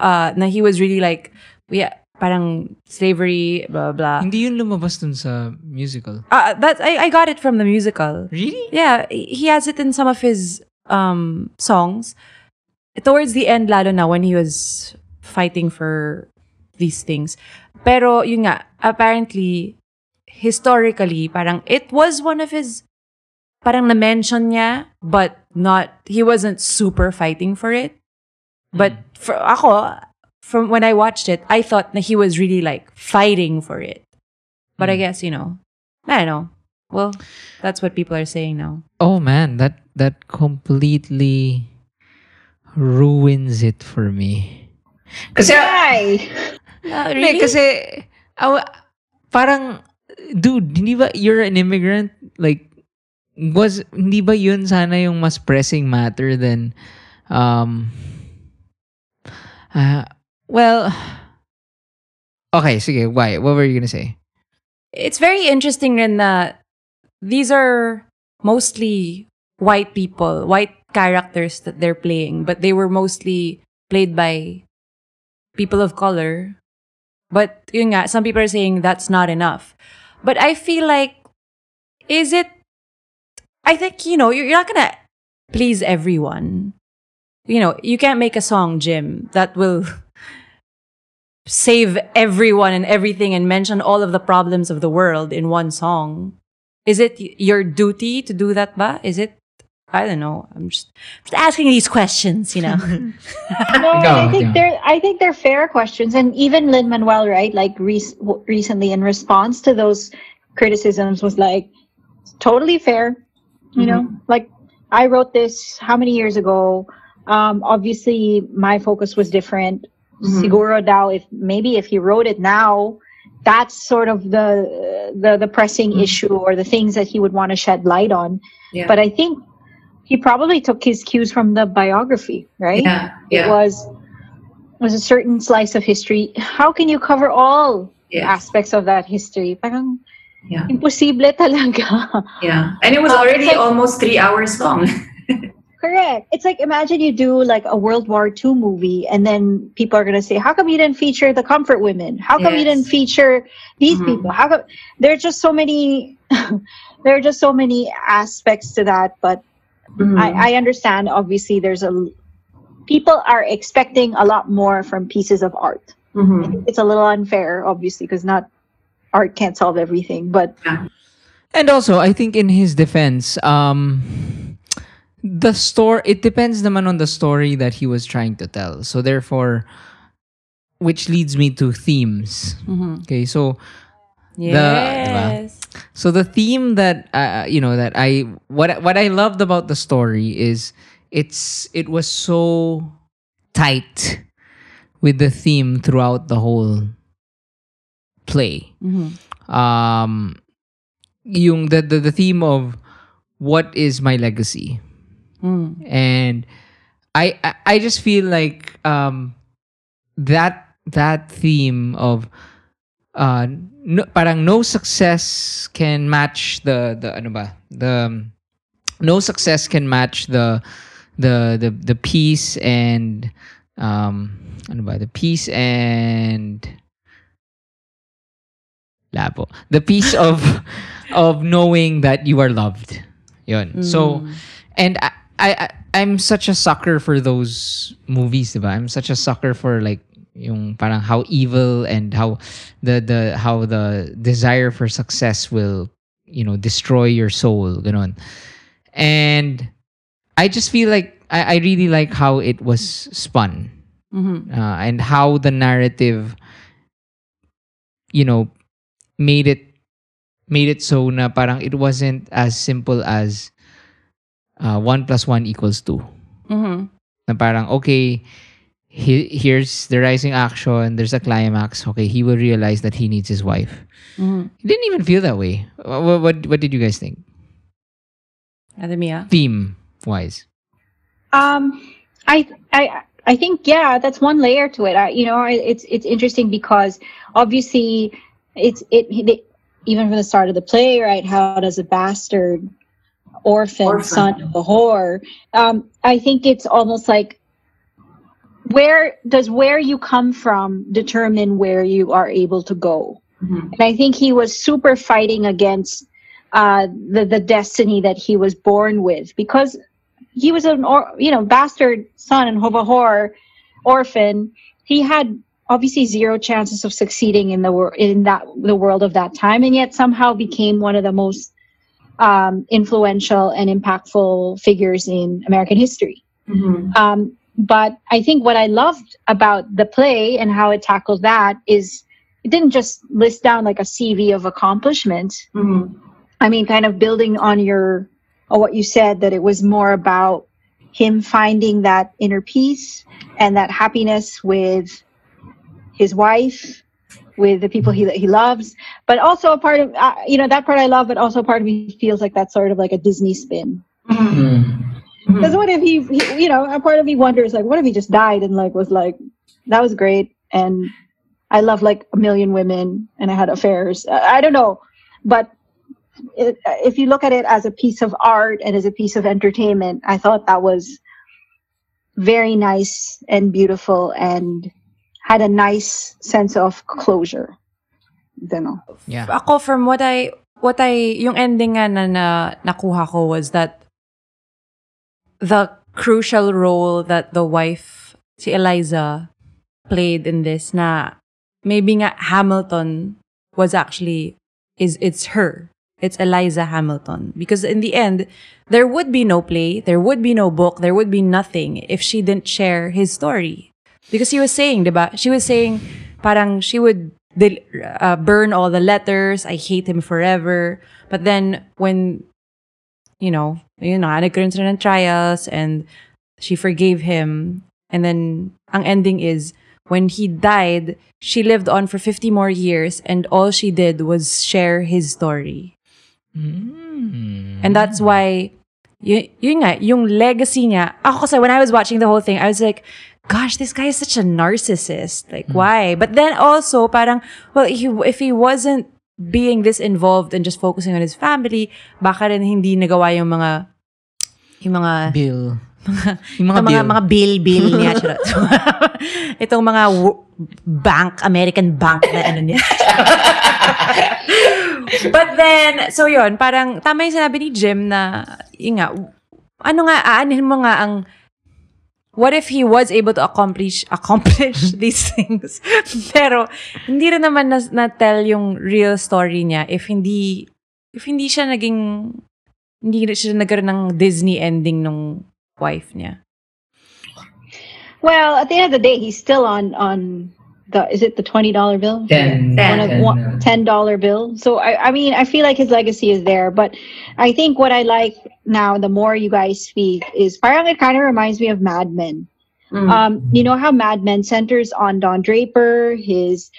Speaker 1: uh, na he was really like, yeah, parang slavery, blah, blah.
Speaker 2: Hindi yun lumabas dun sa musical.
Speaker 1: Uh, that's, I, I got it from the musical.
Speaker 2: Really?
Speaker 1: Yeah, he has it in some of his um songs. Towards the end, lalo na when he was fighting for these things. Pero yun nga, apparently, historically, parang it was one of his, parang na-mention niya, but not, he wasn't super fighting for it. But for ako, from when I watched it, I thought that he was really like fighting for it. But I
Speaker 2: Mm.
Speaker 1: guess, you know, I don't know. Well, that's what people are saying now.
Speaker 2: Oh man, that that completely ruins it for me.
Speaker 5: Kasi,
Speaker 3: why
Speaker 1: Uh,
Speaker 2: Hindi, kasi awa- parang dude, hindi ba you're an immigrant like was hindi ba yun sana yung mas pressing matter than um uh, well Okay, sige, why? What were you gonna say?
Speaker 1: It's very interesting in that these are mostly white people, white characters that they're playing, but they were mostly played by people of color. But yun nga, some people are saying that's not enough. But I feel like, is it, I think, you know, you're, not gonna please everyone. You know, you can't make a song, Jim, that will <laughs> save everyone and everything and mention all of the problems of the world in one song. Is it your duty to do that, ba? Is it? I don't know. I'm just, just asking these questions, you know. <laughs>
Speaker 3: no <laughs>
Speaker 2: Go,
Speaker 3: i think
Speaker 2: go.
Speaker 3: they're i think they're fair questions and even lin manuel right like re- recently in response to those criticisms was like totally fair you know like i wrote this how many years ago um obviously my focus was different
Speaker 5: Mhm.
Speaker 3: siguro daw if maybe if he wrote it now that's sort of the the the pressing
Speaker 5: Mhm.
Speaker 3: issue or the things that he would want to shed light on
Speaker 5: Yeah.
Speaker 3: but i think he probably took his cues from the biography right
Speaker 5: yeah,
Speaker 3: it
Speaker 5: yeah.
Speaker 3: was was a certain slice of history how can you cover all
Speaker 5: Yes.
Speaker 3: aspects of that history parang
Speaker 5: Yeah.
Speaker 3: imposible talaga <laughs>
Speaker 5: Yeah. And it was
Speaker 3: Uh,
Speaker 5: already
Speaker 3: it's like-
Speaker 5: almost three hours long. <laughs>
Speaker 3: correct it's like imagine you do like a world war ii movie and then people are going to say how come you didn't feature the comfort women how come you didn't feature these
Speaker 5: Mhm.
Speaker 3: people how come there are just so many <laughs> there are just so many aspects to that but
Speaker 5: Mhm.
Speaker 3: I, I understand. Obviously, there's a people are expecting a lot more from pieces of art.
Speaker 5: Mhm.
Speaker 3: It's a little unfair, obviously, because not art can't solve everything. But
Speaker 2: And also, I think in his defense, um, the story it depends naman on the story that he was trying to tell. So therefore, which leads me to themes. Okay, so
Speaker 1: Yes.
Speaker 2: so the theme that uh, you know that I what what I loved about the story is it's it was so tight with the theme throughout the whole play.
Speaker 1: Mhm.
Speaker 2: Um yung the, the the theme of what is my legacy
Speaker 1: Mm.
Speaker 2: and I, I I just feel like um that that theme of uh no, parang no success can match the the ano ba? The um, no success can match the the the the peace and um ano ba? The peace and labo. The peace <laughs> of of knowing that you are loved. Yun. So and I, I I- I'm such a sucker for those movies, diba? I'm such a sucker for like yung parang how evil and how the the how the desire for success will you know destroy your soul, ganon. And I just feel like I, I really like how it was spun
Speaker 1: Mhm.
Speaker 2: uh, and how the narrative you know made it made it so na parang it wasn't as simple as uh, 1 plus 1 equals 2
Speaker 1: Mhm.
Speaker 2: na parang okay he, here's the rising action there's a climax okay he will realize that he needs his wife
Speaker 1: Mhm.
Speaker 2: it didn't even feel that way what, what, what did you guys think
Speaker 1: Ate
Speaker 2: theme wise
Speaker 3: Um, I I I think yeah, that's one layer to it. I, you know, it's it's interesting because obviously it's it, it even from the start of the play, right? How does a bastard orphan,
Speaker 5: Orphan.
Speaker 3: son of a whore? Um, I think it's almost like where does where you come from determine where you are able to go?
Speaker 5: Mhm.
Speaker 3: And I think he was super fighting against uh, the the destiny that he was born with because he was an or you know bastard son and a orphan. He had obviously zero chances of succeeding in the wor- in that the world of that time, and yet somehow became one of the most um, influential and impactful figures in American history.
Speaker 5: Mhm.
Speaker 3: Um, but I think what I loved about the play and how it tackled that is it didn't just list down like a CV of accomplishments.
Speaker 5: Mhm.
Speaker 3: I mean, kind of building on your on what you said that it was more about him finding that inner peace and that happiness with his wife, with the people he that he loves, but also a part of uh, you know that part I love, but also part of me feels like that's sort of like a Disney spin.
Speaker 5: Mhm.
Speaker 4: Mm.
Speaker 5: Mhm.
Speaker 3: Because what if he, he, you know, a part of me wonders, like, what if he just died and like was like, that was great, and I love like a million women and I had affairs. I, I don't know, but it, if you look at it as a piece of art and as a piece of entertainment, I thought that was very nice and beautiful and had a nice sense of closure. Don't know.
Speaker 2: yeah
Speaker 1: Ako, from what I, what I, yung ending nga na, na nakuha ko was that the crucial role that the wife, si Eliza, played in this na maybe nga Hamilton was actually, is, it's her. It's Eliza Hamilton. Because in the end, there would be no play, there would be no book, there would be nothing if she didn't share his story. Because she was saying, diba? She was saying, parang she would uh, burn all the letters. I hate him forever. But then when, you know, yun na, nagkaroon sila ng trials and she forgave him. And then, ang ending is, when he died, she lived on for 50 more years and all she did was share his story.
Speaker 2: Mm.
Speaker 1: And that's why, y- yun nga, yung legacy nga, ako kasi when I was watching the whole thing, I was like, gosh, this guy is such a narcissist. Like, why? But then also, parang, well, he, if he wasn't being this involved and just focusing on his family, baka rin hindi nagawa yung mga, yung mga,
Speaker 2: bill yung mga bill
Speaker 1: mga, mga bill-bill niya. charot. <laughs> Itong mga wo- bank, American bank na ano niya. <laughs> But then, so yun, parang tama yung sinabi ni Jim na, yun nga, ano nga, aanin mo nga ang, what if he was able to accomplish, accomplish <laughs> these things? <laughs> Pero, hindi rin naman na, na-tell yung real story niya if hindi, if hindi siya naging, hindi siya nagkaroon ng Disney ending nung wife niya.
Speaker 3: Well, at the end of the day, he's still on on the is it the twenty dollar bill?
Speaker 4: Ten.
Speaker 3: One of
Speaker 4: ten,
Speaker 3: one,
Speaker 4: uh,
Speaker 3: ten dollar bill. So I, I mean, I feel like his legacy is there. But I think what I like now, the more you guys speak, is parang it kind of reminds me of Mad Men.
Speaker 5: Mm.
Speaker 3: Um, you know how Mad Men centers on Don Draper, his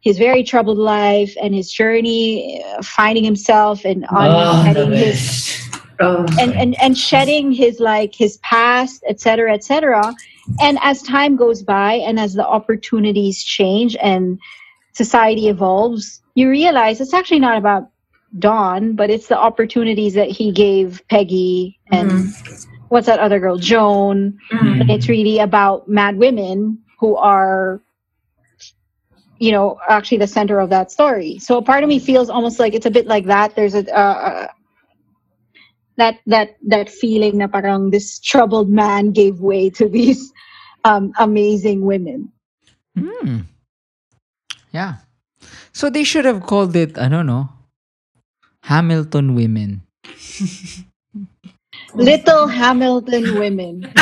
Speaker 3: his very troubled life and his journey, uh, finding himself and on
Speaker 4: oh,
Speaker 3: heading his
Speaker 5: oh.
Speaker 3: and, and and shedding his like his past etc etc and as time goes by and as the opportunities change and society evolves you realize it's actually not about don but it's the opportunities that he gave peggy and what's that other girl? Joan.
Speaker 5: Mm.
Speaker 3: and it's really about mad women who are you know actually the center of that story. So a part of me feels almost like it's a bit like that. There's a uh, that that that feeling na parang this troubled man gave way to these um, amazing women
Speaker 2: Hmm. Yeah. So they should have called it, I don't know, Hamilton Women. <laughs>
Speaker 3: little hamilton women <laughs>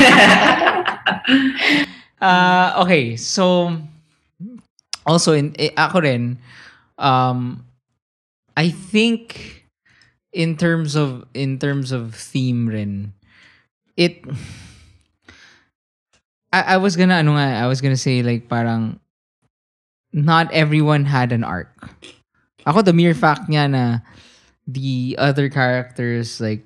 Speaker 2: Uh, okay, so also in eh, ako rin um I think in terms of in terms of theme rin it I, I was gonna ano nga, I was gonna say like parang not everyone had an arc. Ako the mere fact niya na the other characters like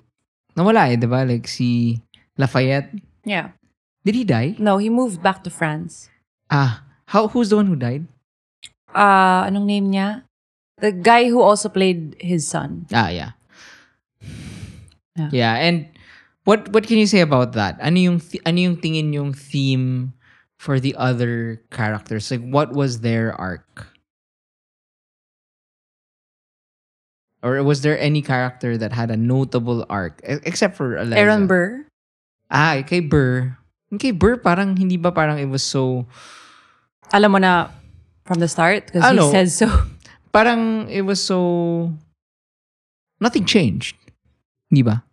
Speaker 2: nawala eh, 'di ba? Like si Lafayette.
Speaker 1: Yeah.
Speaker 2: Did he die?
Speaker 1: No, he moved back to France.
Speaker 2: Ah, how who's the one who died?
Speaker 1: Uh, anong name niya? The guy who also played his son.
Speaker 2: Ah, yeah.
Speaker 1: Yeah.
Speaker 2: Yeah, and what what can you say about that? Ano yung th- ano yung tingin yung theme for the other characters? Like what was their arc? Or was there any character that had a notable arc except for Eliza?
Speaker 1: Aaron Burr.
Speaker 2: Ah, kay Burr. Kay Burr parang hindi ba parang it was so
Speaker 1: Alam mo na from the start because he
Speaker 2: Ano?
Speaker 1: says so.
Speaker 2: parang it was so nothing changed. Di ba?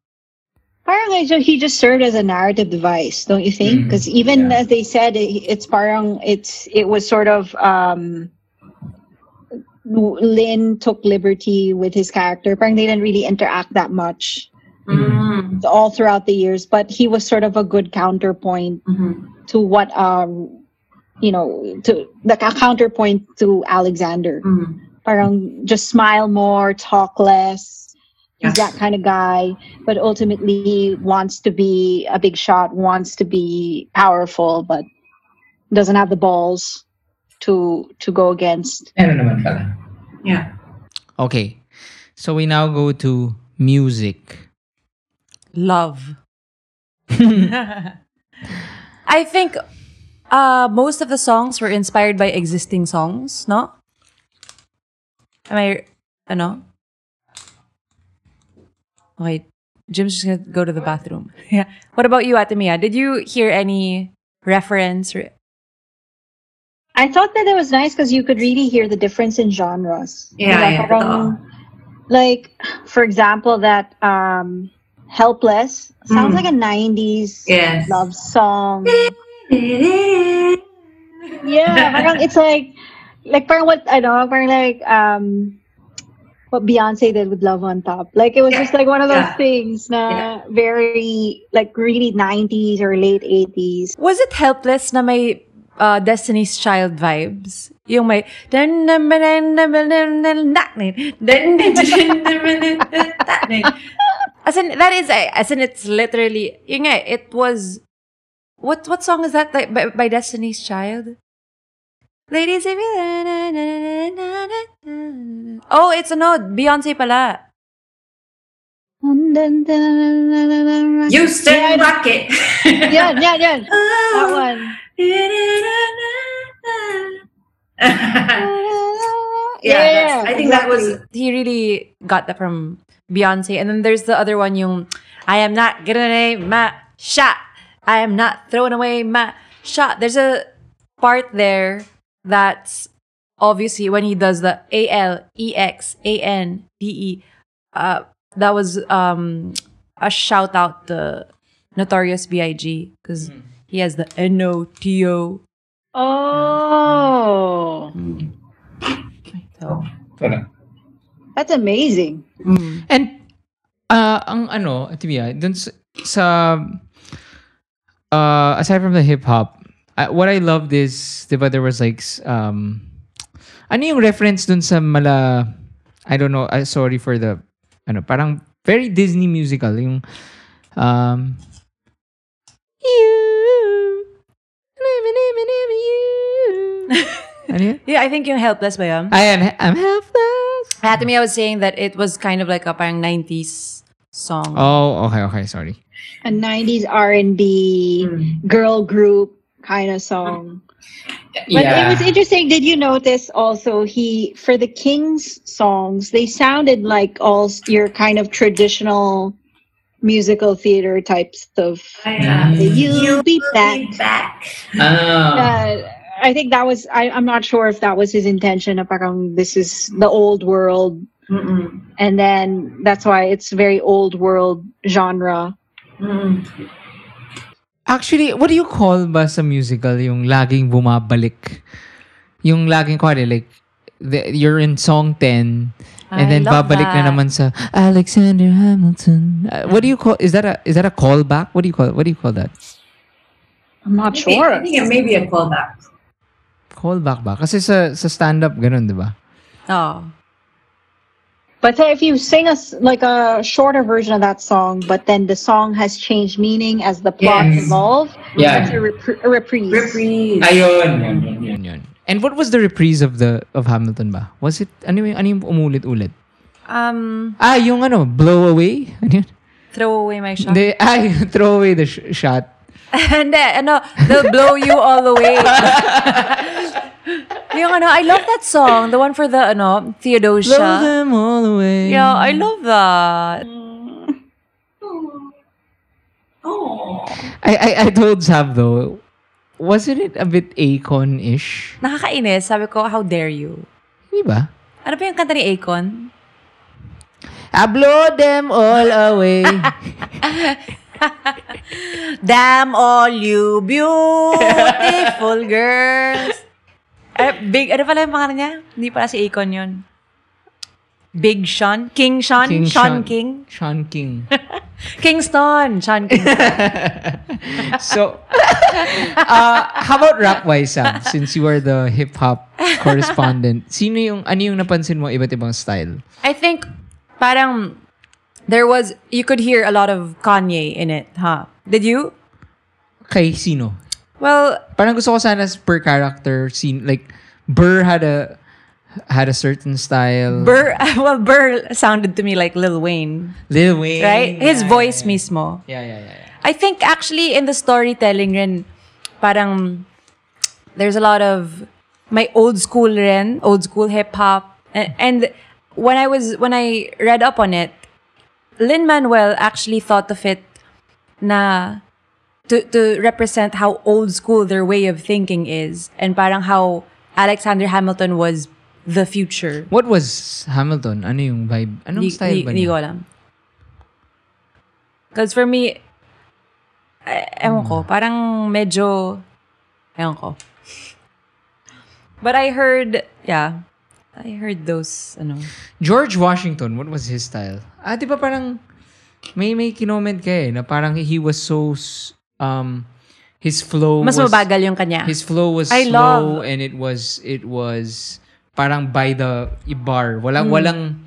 Speaker 3: Parang like, so he just served as a narrative device don't you think because even
Speaker 4: Yeah.
Speaker 3: as they said it, it's parang it's it was sort of um Lin took liberty with his character. Parang they didn't really interact that much
Speaker 5: Mm.
Speaker 3: all throughout the years, but he was sort of a good counterpoint
Speaker 5: Mhm.
Speaker 3: to what um you know to the ca- counterpoint to Alexander.
Speaker 5: Mm.
Speaker 3: Parang just smile more, talk less. He's
Speaker 5: Yes.
Speaker 3: that kind of guy, but ultimately wants to be a big shot, wants to be powerful, but doesn't have the balls to to go against.
Speaker 4: Ano naman pala.
Speaker 5: Yeah.
Speaker 2: Okay. So we now go to music.
Speaker 1: Love. <laughs> I think uh, most of the songs were inspired by existing songs, no? Am I, ano? Wait, Jim's just gonna go to the bathroom. <laughs> yeah. What about you, Atemia? Did you hear any reference? Or,
Speaker 3: I thought that it was nice because you could really hear the difference in genres.
Speaker 5: Yeah,
Speaker 3: Diba?
Speaker 5: yeah,
Speaker 3: Parang, like, for example, that um, "Helpless" sounds
Speaker 5: Mm.
Speaker 3: like a '90s
Speaker 5: Yes.
Speaker 3: love song. <laughs> yeah, parang it's like, like parang what I know, parang like um, what Beyonce did with "Love on Top." Like it was just like one of those
Speaker 5: Yeah.
Speaker 3: things, na very like really '90s or late '80s.
Speaker 1: was it Helpless na may uh, Destiny's Child vibes? Yung may... As in, that is, as in, it's literally, yun nga, it was, what what song is that like, by, by Destiny's Child? Ladies, if you... Oh, it's ano, Beyonce pala.
Speaker 5: Houston
Speaker 3: Yeah.
Speaker 5: Rocket.
Speaker 3: Yeah, yeah, yeah. That one. <laughs>
Speaker 5: Yeah,
Speaker 3: Yeah,
Speaker 5: I think that was
Speaker 1: he really got that from Beyonce. And then there's the other one, yung I am not giving away my shot. I am not throwing away my shot. There's a part there that's obviously when he does the A L E X A N D E. Uh, that was um a shout out to Notorious B.I.G. because he has the N O T O.
Speaker 3: Oh,
Speaker 1: So,
Speaker 3: that's amazing.
Speaker 2: And uh ang ano, Timia, dun sa, sa uh aside from the hip hop, uh, what I loved is, 'di ba there was like s- um ano yung reference dun sa mala I don't know, uh, sorry for the ano, parang very Disney musical yung um you you. ano yun? <laughs>
Speaker 1: yeah, I think yung Helpless ba yun?
Speaker 2: I am I'm helpless.
Speaker 1: To me, I was saying that it was kind of like a parang 90s song.
Speaker 2: Oh, okay, okay, sorry.
Speaker 3: A '90s R&B girl group kind of song. But it was interesting. Did you notice also he for the Kings songs they sounded like all your kind of traditional musical theater types of.
Speaker 5: yeah.
Speaker 3: The You'll be back.
Speaker 5: back.
Speaker 4: Ah.
Speaker 3: Uh, I think that was. I, I'm not sure if that was his intention. na Parang this is the old world,
Speaker 5: Mm-mm.
Speaker 3: and then that's why it's very old world genre.
Speaker 5: Mm-mm.
Speaker 2: Actually, what do you call ba sa musical yung laging bumabalik? Yung laging, kuwari, like, the, you're in song 10, and
Speaker 1: I
Speaker 2: then babalik
Speaker 1: that.
Speaker 2: na naman sa Alexander Hamilton. Uh, what do you call, is that a, is that a callback? What do you call, what do you call that?
Speaker 3: I'm not
Speaker 5: Maybe-
Speaker 3: sure.
Speaker 5: I think it may be a callback.
Speaker 2: Callback ba? Kasi sa, sa stand-up, ganun, di ba?
Speaker 1: Oh.
Speaker 3: But if you sing a s- like a shorter version of that song, but then the song has changed meaning as the plot
Speaker 4: Yes.
Speaker 3: evolved,
Speaker 4: Yeah.
Speaker 3: that's a, repri- a reprise.
Speaker 5: Reprise.
Speaker 4: Ayun. Yun, yun, yun.
Speaker 2: Yun, yun. And what was the reprise of the of Hamilton ba? Was it, ano yung, ano yung umulit-ulit?
Speaker 1: Um,
Speaker 2: Ah, yung ano, blow away? Ano yun?
Speaker 1: throw away my shot.
Speaker 2: Hindi, <laughs> ay, throw away the sh- shot. <laughs>
Speaker 1: Hindi, ano, uh, they'll blow you all the way. <laughs> yung ano, I love that song. The one for the, ano,
Speaker 2: Blow
Speaker 1: Theodosia.
Speaker 2: them all away.
Speaker 1: Yeah, I love that.
Speaker 5: Oh.
Speaker 2: I, I, I told Sab though, wasn't it a bit Akon-ish?
Speaker 1: Nakakainis. Sabi ko, how dare you?
Speaker 2: Di ba?
Speaker 1: Ano pa yung kanta ni Akon?
Speaker 2: I blow them all away. <laughs> <laughs>
Speaker 1: Damn all you beautiful <laughs> girls. Eh, big, ano pala yung pangalan niya? Hindi pala si Akon yun. Big Sean? King Sean?
Speaker 2: King
Speaker 1: Sean,
Speaker 2: Sean.
Speaker 1: King?
Speaker 2: Sean King. <laughs>
Speaker 1: Kingston! Sean King.
Speaker 2: So, uh, how about rap-wise, Sam? Since you are the hip-hop correspondent, sino yung, ano yung napansin mo iba't ibang style?
Speaker 1: I think parang there was you could hear a lot of Kanye in it, huh? Did you?
Speaker 2: Kay sino?
Speaker 1: Well,
Speaker 2: Parang gusto ko sana per character, scene, like, Burr had a had a certain style.
Speaker 1: Burr <laughs> well Burr sounded to me like Lil Wayne,
Speaker 2: Lil Wayne.
Speaker 1: right? His
Speaker 2: Yeah,
Speaker 1: voice
Speaker 2: yeah,
Speaker 1: mismo.
Speaker 2: Yeah, yeah, yeah. yeah.
Speaker 1: I think actually in the storytelling rin parang there's a lot of my old school rin, old school hip hop and, and when I was when I read up on it, Lin Manuel actually thought of it na to to represent how old school their way of thinking is and parang how Alexander Hamilton was the future.
Speaker 2: What was Hamilton? Ano yung vibe? Anong
Speaker 1: Di-
Speaker 2: style
Speaker 1: di-
Speaker 2: ba niya?
Speaker 1: ko alam. Because for me, eh, ewan ko, parang medyo, ewan ko. But I heard, yeah, I heard those, ano.
Speaker 2: George Washington, what was his style? Ah, di ba parang may may kinoment ka eh, na parang he was so um his flow
Speaker 1: Mas
Speaker 2: was
Speaker 1: mabagal yung kanya.
Speaker 2: his flow was
Speaker 1: I
Speaker 2: slow
Speaker 1: love-
Speaker 2: and it was it was parang by the bar. Walang walang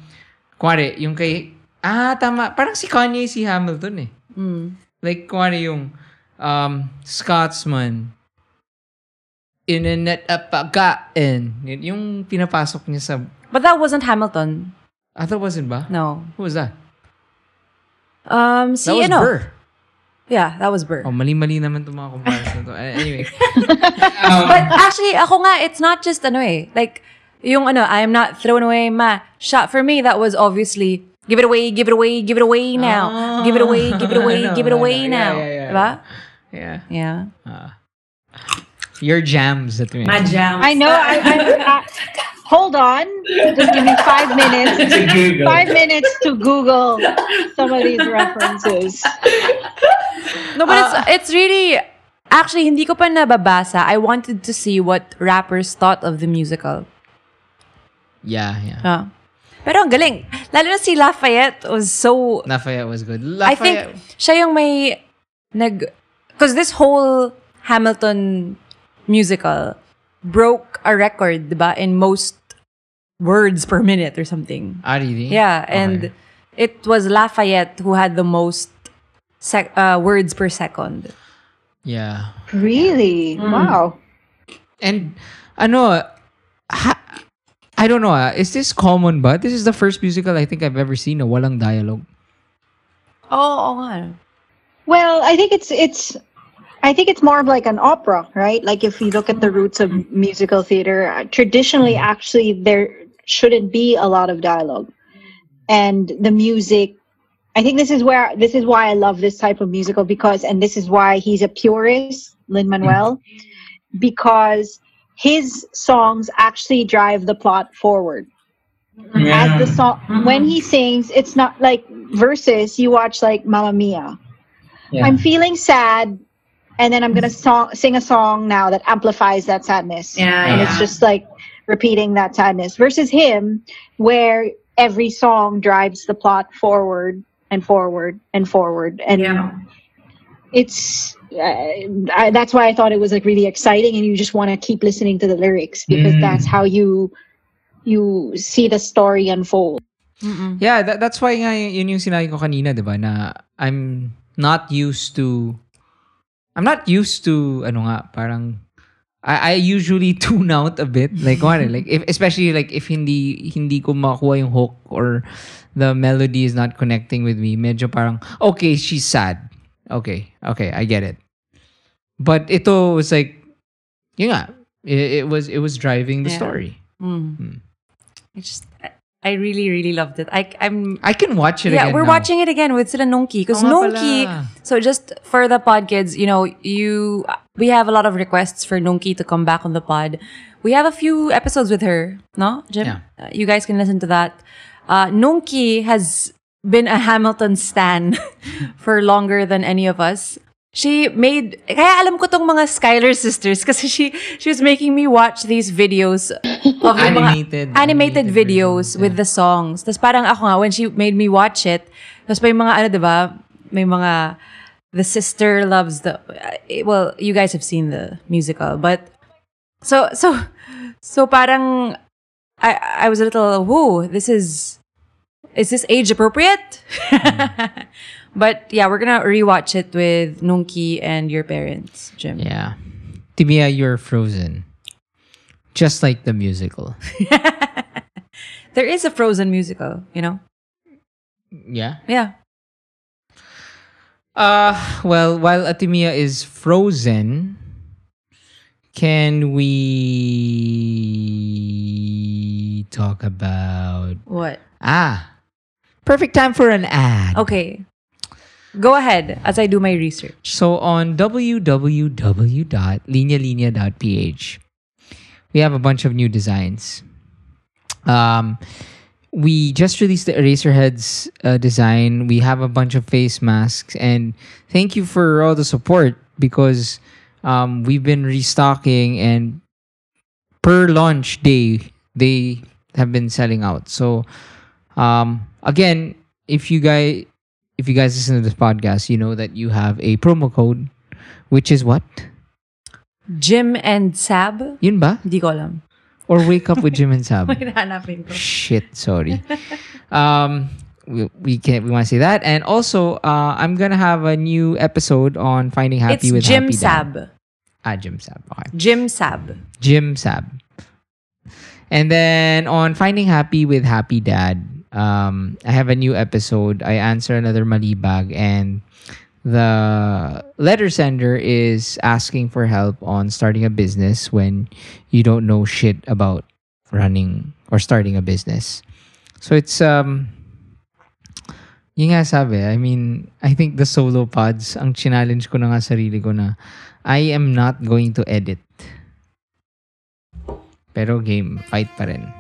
Speaker 2: kuwari, yung kay ah tama, parang si Kanye si Hamilton eh.
Speaker 1: Mm.
Speaker 2: Like kuwari yung um Scotsman Inanet apagain. Yun Yung pinapasok niya sa
Speaker 1: But that wasn't Hamilton.
Speaker 2: I thought wasn't ba?
Speaker 1: No.
Speaker 2: Who was that?
Speaker 1: Um, si,
Speaker 2: That was
Speaker 1: ano?
Speaker 2: Burr.
Speaker 1: Yeah, that was Burr.
Speaker 2: Oh, mali-mali naman itong mga comparison to. Anyway. <laughs>
Speaker 1: But actually, ako nga, it's not just ano eh. Like, yung ano, I am not thrown away, ma. Shot for me, that was obviously give it away, give it away, give it away now.
Speaker 2: Ah.
Speaker 1: give it away, give it <laughs> away,
Speaker 2: know,
Speaker 1: give it away
Speaker 2: know. Yeah,
Speaker 1: now.
Speaker 2: yeah, yeah.
Speaker 1: Diba?
Speaker 2: Yeah.
Speaker 1: Yeah.
Speaker 2: Uh, your jams at me.
Speaker 5: My jams.
Speaker 3: I know. I, I, I, hold on. Just give me five minutes.
Speaker 4: It's Google.
Speaker 3: Five minutes to Google some of these references.
Speaker 1: No, but
Speaker 2: Ah.
Speaker 1: it's it's really actually hindi ko pa nababasa. I wanted to see what rappers thought of the musical.
Speaker 2: Yeah, yeah.
Speaker 1: Ah. Pero ang galing. Lalo na si Lafayette was so
Speaker 2: Lafayette was good.
Speaker 1: I think
Speaker 2: Lafayette.
Speaker 1: siya yung may nag because this whole Hamilton musical broke a record, diba, in most words per minute or something.
Speaker 2: Ah, really?
Speaker 1: Yeah, and
Speaker 2: Okay.
Speaker 1: it was Lafayette who had the most sec- uh, words per second.
Speaker 2: Yeah.
Speaker 3: Really? Wow.
Speaker 2: And ano, ha, I don't know, ah, is this common ba? This is the first musical I think I've ever seen na walang dialogue.
Speaker 1: Oh, oh.
Speaker 3: Well, I think it's it's I think it's more of like an opera, right? Like if you look at the roots of musical theater, uh, traditionally mm-hmm. actually there shouldn't be a lot of dialogue. And the music I think this is where this is why I love this type of musical because and this is why he's a purist, Lin Manuel, mm-hmm. because his songs actually drive the plot forward. Mm-hmm. As the song when he sings it's not like verses you watch like Mamma Mia.
Speaker 4: Yeah.
Speaker 3: I'm feeling sad, and then I'm gonna song, sing a song now that amplifies that sadness.
Speaker 5: Yeah,
Speaker 3: and
Speaker 5: yeah.
Speaker 3: it's just like repeating that sadness. Versus him, where every song drives the plot forward and forward and forward, and
Speaker 5: Yeah.
Speaker 3: it's uh, I, that's why I thought it was like really exciting, and you just want to keep listening to the lyrics because
Speaker 4: Mm.
Speaker 3: that's how you you see the story unfold.
Speaker 1: Mm-mm.
Speaker 2: Yeah, that, that's why nga y- yun yung sinabi ko kanina, 'di ba, na I'm not used to I'm not used to ano nga, parang I, I usually <laughs> tune out a bit. Like what? like if especially like if hindi hindi ko makuha yung hook or the melody is not connecting with me, medyo parang okay, she's sad. Okay, okay, I get it. But ito was like yun nga, it, it was it was driving the
Speaker 1: Yeah.
Speaker 2: story.
Speaker 1: Mm. I just I, really really loved it. I I'm
Speaker 2: I can watch it again.
Speaker 1: yeah, we're
Speaker 2: now.
Speaker 1: watching it again with sila because Nongki. So just for the pod kids, you know, you we have a lot of requests for Nongki to come back on the pod. We have a few episodes with her, no, Jim?
Speaker 2: Yeah.
Speaker 1: Uh, you guys can listen to that. Uh, has been a Hamilton stan <laughs> for longer than any of us. She made kaya alam ko tong mga Schuyler sisters kasi she she was making me watch these videos of
Speaker 2: Animated.
Speaker 1: animated
Speaker 2: animated
Speaker 1: videos
Speaker 2: versions,
Speaker 1: with
Speaker 2: yeah.
Speaker 1: the songs. Tapos parang ako nga, when she made me watch it, tapos may mga ano, di ba? May mga, the sister loves the, eh, well, you guys have seen the musical, but, so, so, so parang, I, I was a little, whoa, this is, is this age appropriate? <laughs> but yeah, we're gonna rewatch it with Nunki and your parents, Jim.
Speaker 2: Yeah. Timia, you're frozen. Just like the musical. <laughs>
Speaker 1: There is a Frozen musical, you know?
Speaker 2: Yeah.
Speaker 1: Yeah.
Speaker 2: Uh well, while Atimia is frozen, can we talk about
Speaker 1: What?
Speaker 2: Ah. Perfect time for an ad.
Speaker 1: Okay. Go ahead as I do my research.
Speaker 2: So on www.linyalinya.ph, we have a bunch of new designs. Um, we just released the Eraserheads uh, design. We have a bunch of face masks, and thank you for all the support because um, we've been restocking, and per launch day they have been selling out. So um, again, if you guys if you guys listen to this podcast, you know that you have a promo code, which is what?
Speaker 1: Jim and Sab?
Speaker 2: Yun ba?
Speaker 1: Hindi ko alam.
Speaker 2: Or wake up with Jim and <laughs> Sab.
Speaker 1: Wait, hanapin ko.
Speaker 2: Shit, sorry. um, we, we can't, we want to say that, and also uh, I'm gonna have a new episode on finding happy
Speaker 1: It's
Speaker 2: with
Speaker 1: Jim
Speaker 2: Happy Dad.
Speaker 1: Sab.
Speaker 2: Ah, Jim Sab. Okay.
Speaker 1: Jim Sab.
Speaker 2: Jim Sab. And then on Finding Happy with Happy Dad, um, I have a new episode. I answer another malibag, and the letter sender is asking for help on starting a business when you don't know shit about running or starting a business. So it's um yun nga sabi, I mean, I think the solo pods, ang challenge ko na nga sarili ko na I am not going to edit. Pero game, fight pa rin.